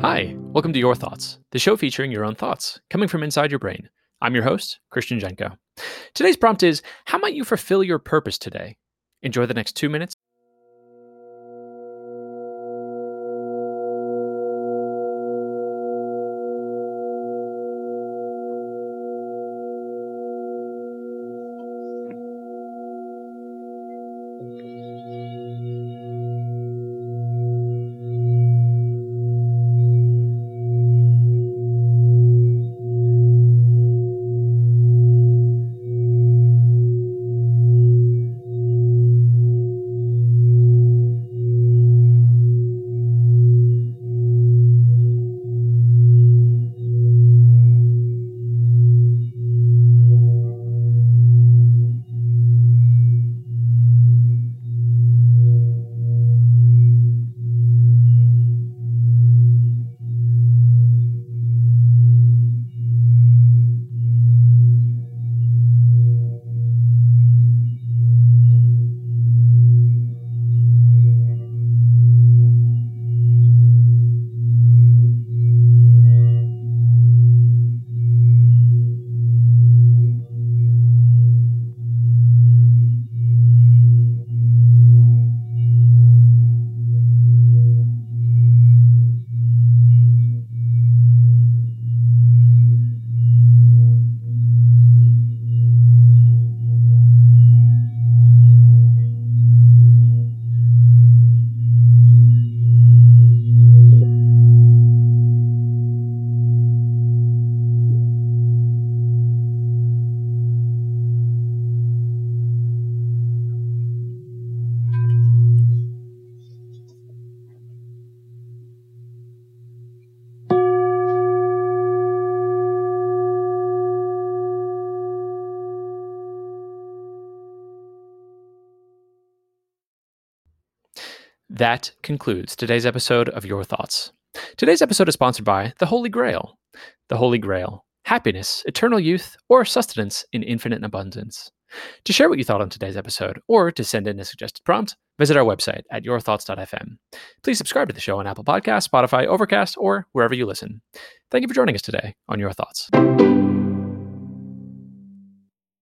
Hi, welcome to Your Thoughts, the show featuring your own thoughts coming from inside your brain. I'm your host, Christian Jenko. Today's prompt is How might you fulfill your purpose today? Enjoy the next two minutes. That concludes today's episode of Your Thoughts. Today's episode is sponsored by The Holy Grail. The Holy Grail happiness, eternal youth, or sustenance in infinite abundance. To share what you thought on today's episode or to send in a suggested prompt, visit our website at yourthoughts.fm. Please subscribe to the show on Apple Podcasts, Spotify, Overcast, or wherever you listen. Thank you for joining us today on Your Thoughts.